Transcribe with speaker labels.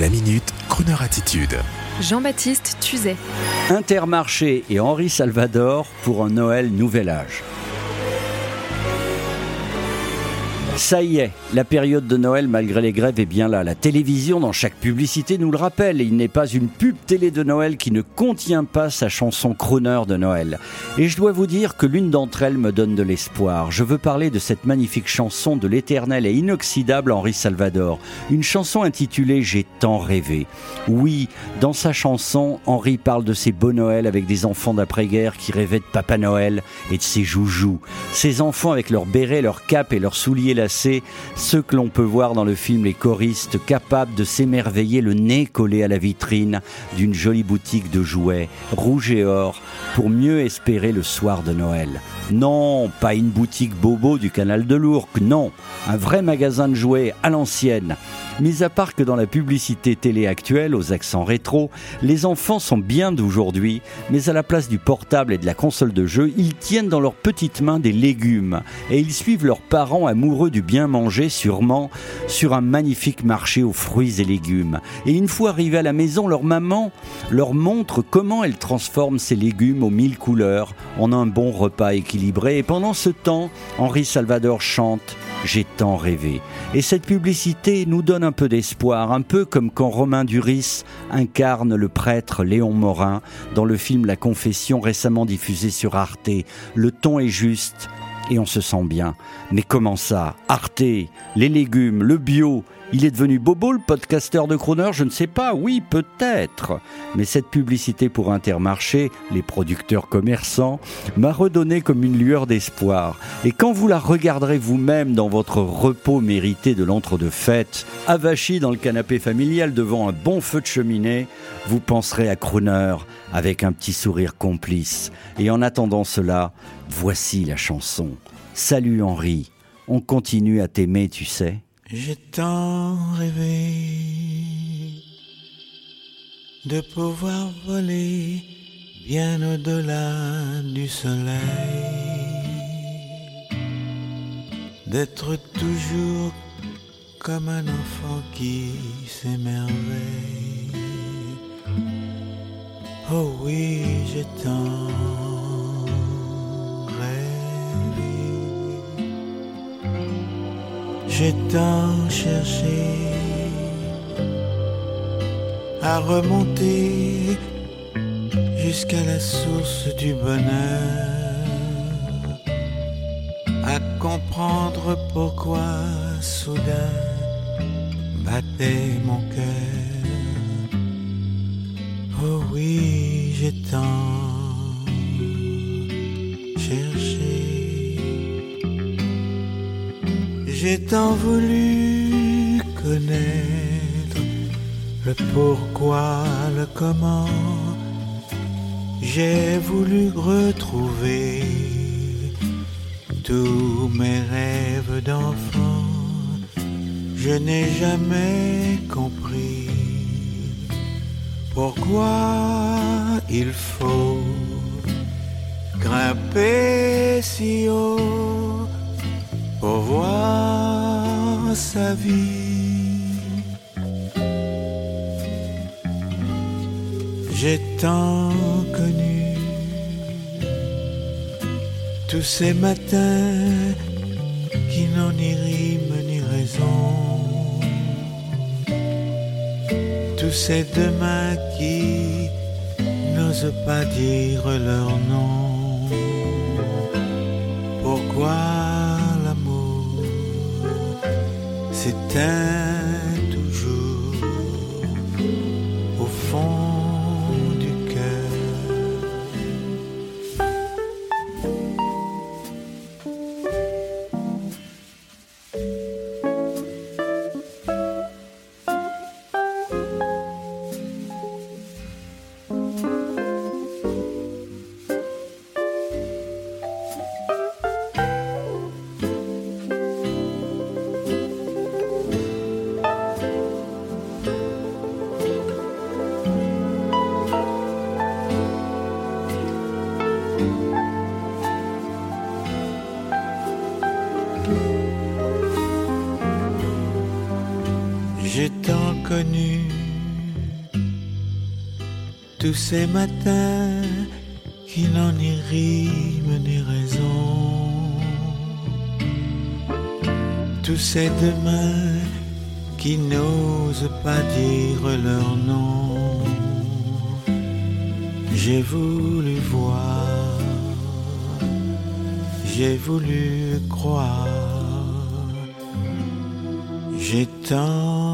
Speaker 1: La minute, Kroneur attitude.
Speaker 2: Jean-Baptiste Tuzet.
Speaker 3: Intermarché et Henri Salvador pour un Noël nouvel âge. Ça y est, la période de Noël, malgré les grèves, est bien là. La télévision, dans chaque publicité, nous le rappelle. Il n'est pas une pub télé de Noël qui ne contient pas sa chanson crooner de Noël. Et je dois vous dire que l'une d'entre elles me donne de l'espoir. Je veux parler de cette magnifique chanson de l'éternel et inoxydable Henri Salvador. Une chanson intitulée J'ai tant rêvé. Oui, dans sa chanson, Henri parle de ses beaux Noëls avec des enfants d'après-guerre qui rêvaient de Papa Noël et de ses joujoux. Ces enfants avec leurs bérets, leurs capes et leurs souliers ceux que l'on peut voir dans le film Les choristes capables de s'émerveiller le nez collé à la vitrine d'une jolie boutique de jouets, rouge et or, pour mieux espérer le soir de Noël. Non, pas une boutique bobo du canal de l'Ourcq, non, un vrai magasin de jouets à l'ancienne. Mis à part que dans la publicité télé actuelle, aux accents rétro, les enfants sont bien d'aujourd'hui, mais à la place du portable et de la console de jeu, ils tiennent dans leurs petites mains des légumes et ils suivent leurs parents amoureux du bien manger, sûrement, sur un magnifique marché aux fruits et légumes. Et une fois arrivés à la maison, leur maman leur montre comment elle transforme ces légumes aux mille couleurs en un bon repas équilibré et pendant ce temps, Henri Salvador chante J'ai tant rêvé. Et cette publicité nous donne un peu d'espoir, un peu comme quand Romain Duris incarne le prêtre Léon Morin dans le film La Confession récemment diffusé sur Arte. Le ton est juste et on se sent bien. Mais comment ça? Arte, les légumes, le bio, il est devenu bobo le podcasteur de Croner Je ne sais pas, oui, peut-être. Mais cette publicité pour Intermarché, les producteurs commerçants, m'a redonné comme une lueur d'espoir. Et quand vous la regarderez vous-même dans votre repos mérité de l'entre-deux-fêtes, avachi dans le canapé familial devant un bon feu de cheminée, vous penserez à Croner avec un petit sourire complice. Et en attendant cela, voici la chanson. Salut Henri, on continue à t'aimer, tu sais.
Speaker 4: J'ai tant rêvé de pouvoir voler bien au-delà du soleil, d'être toujours comme un enfant qui s'émerveille. Oh oui, j'ai tant J'ai tant cherché à remonter jusqu'à la source du bonheur, à comprendre pourquoi soudain battait mon cœur. Oh oui, j'ai tant J'ai tant voulu connaître le pourquoi, le comment. J'ai voulu retrouver tous mes rêves d'enfant. Je n'ai jamais compris pourquoi il faut grimper si haut pour voir sa vie. J'ai tant connu tous ces matins qui n'ont ni rime ni raison. Tous ces demain qui n'osent pas dire leur nom. Pourquoi time. Tous ces matins qui n'ont ni rime ni raison, tous ces demain qui n'osent pas dire leur nom. J'ai voulu voir, j'ai voulu croire, j'ai tant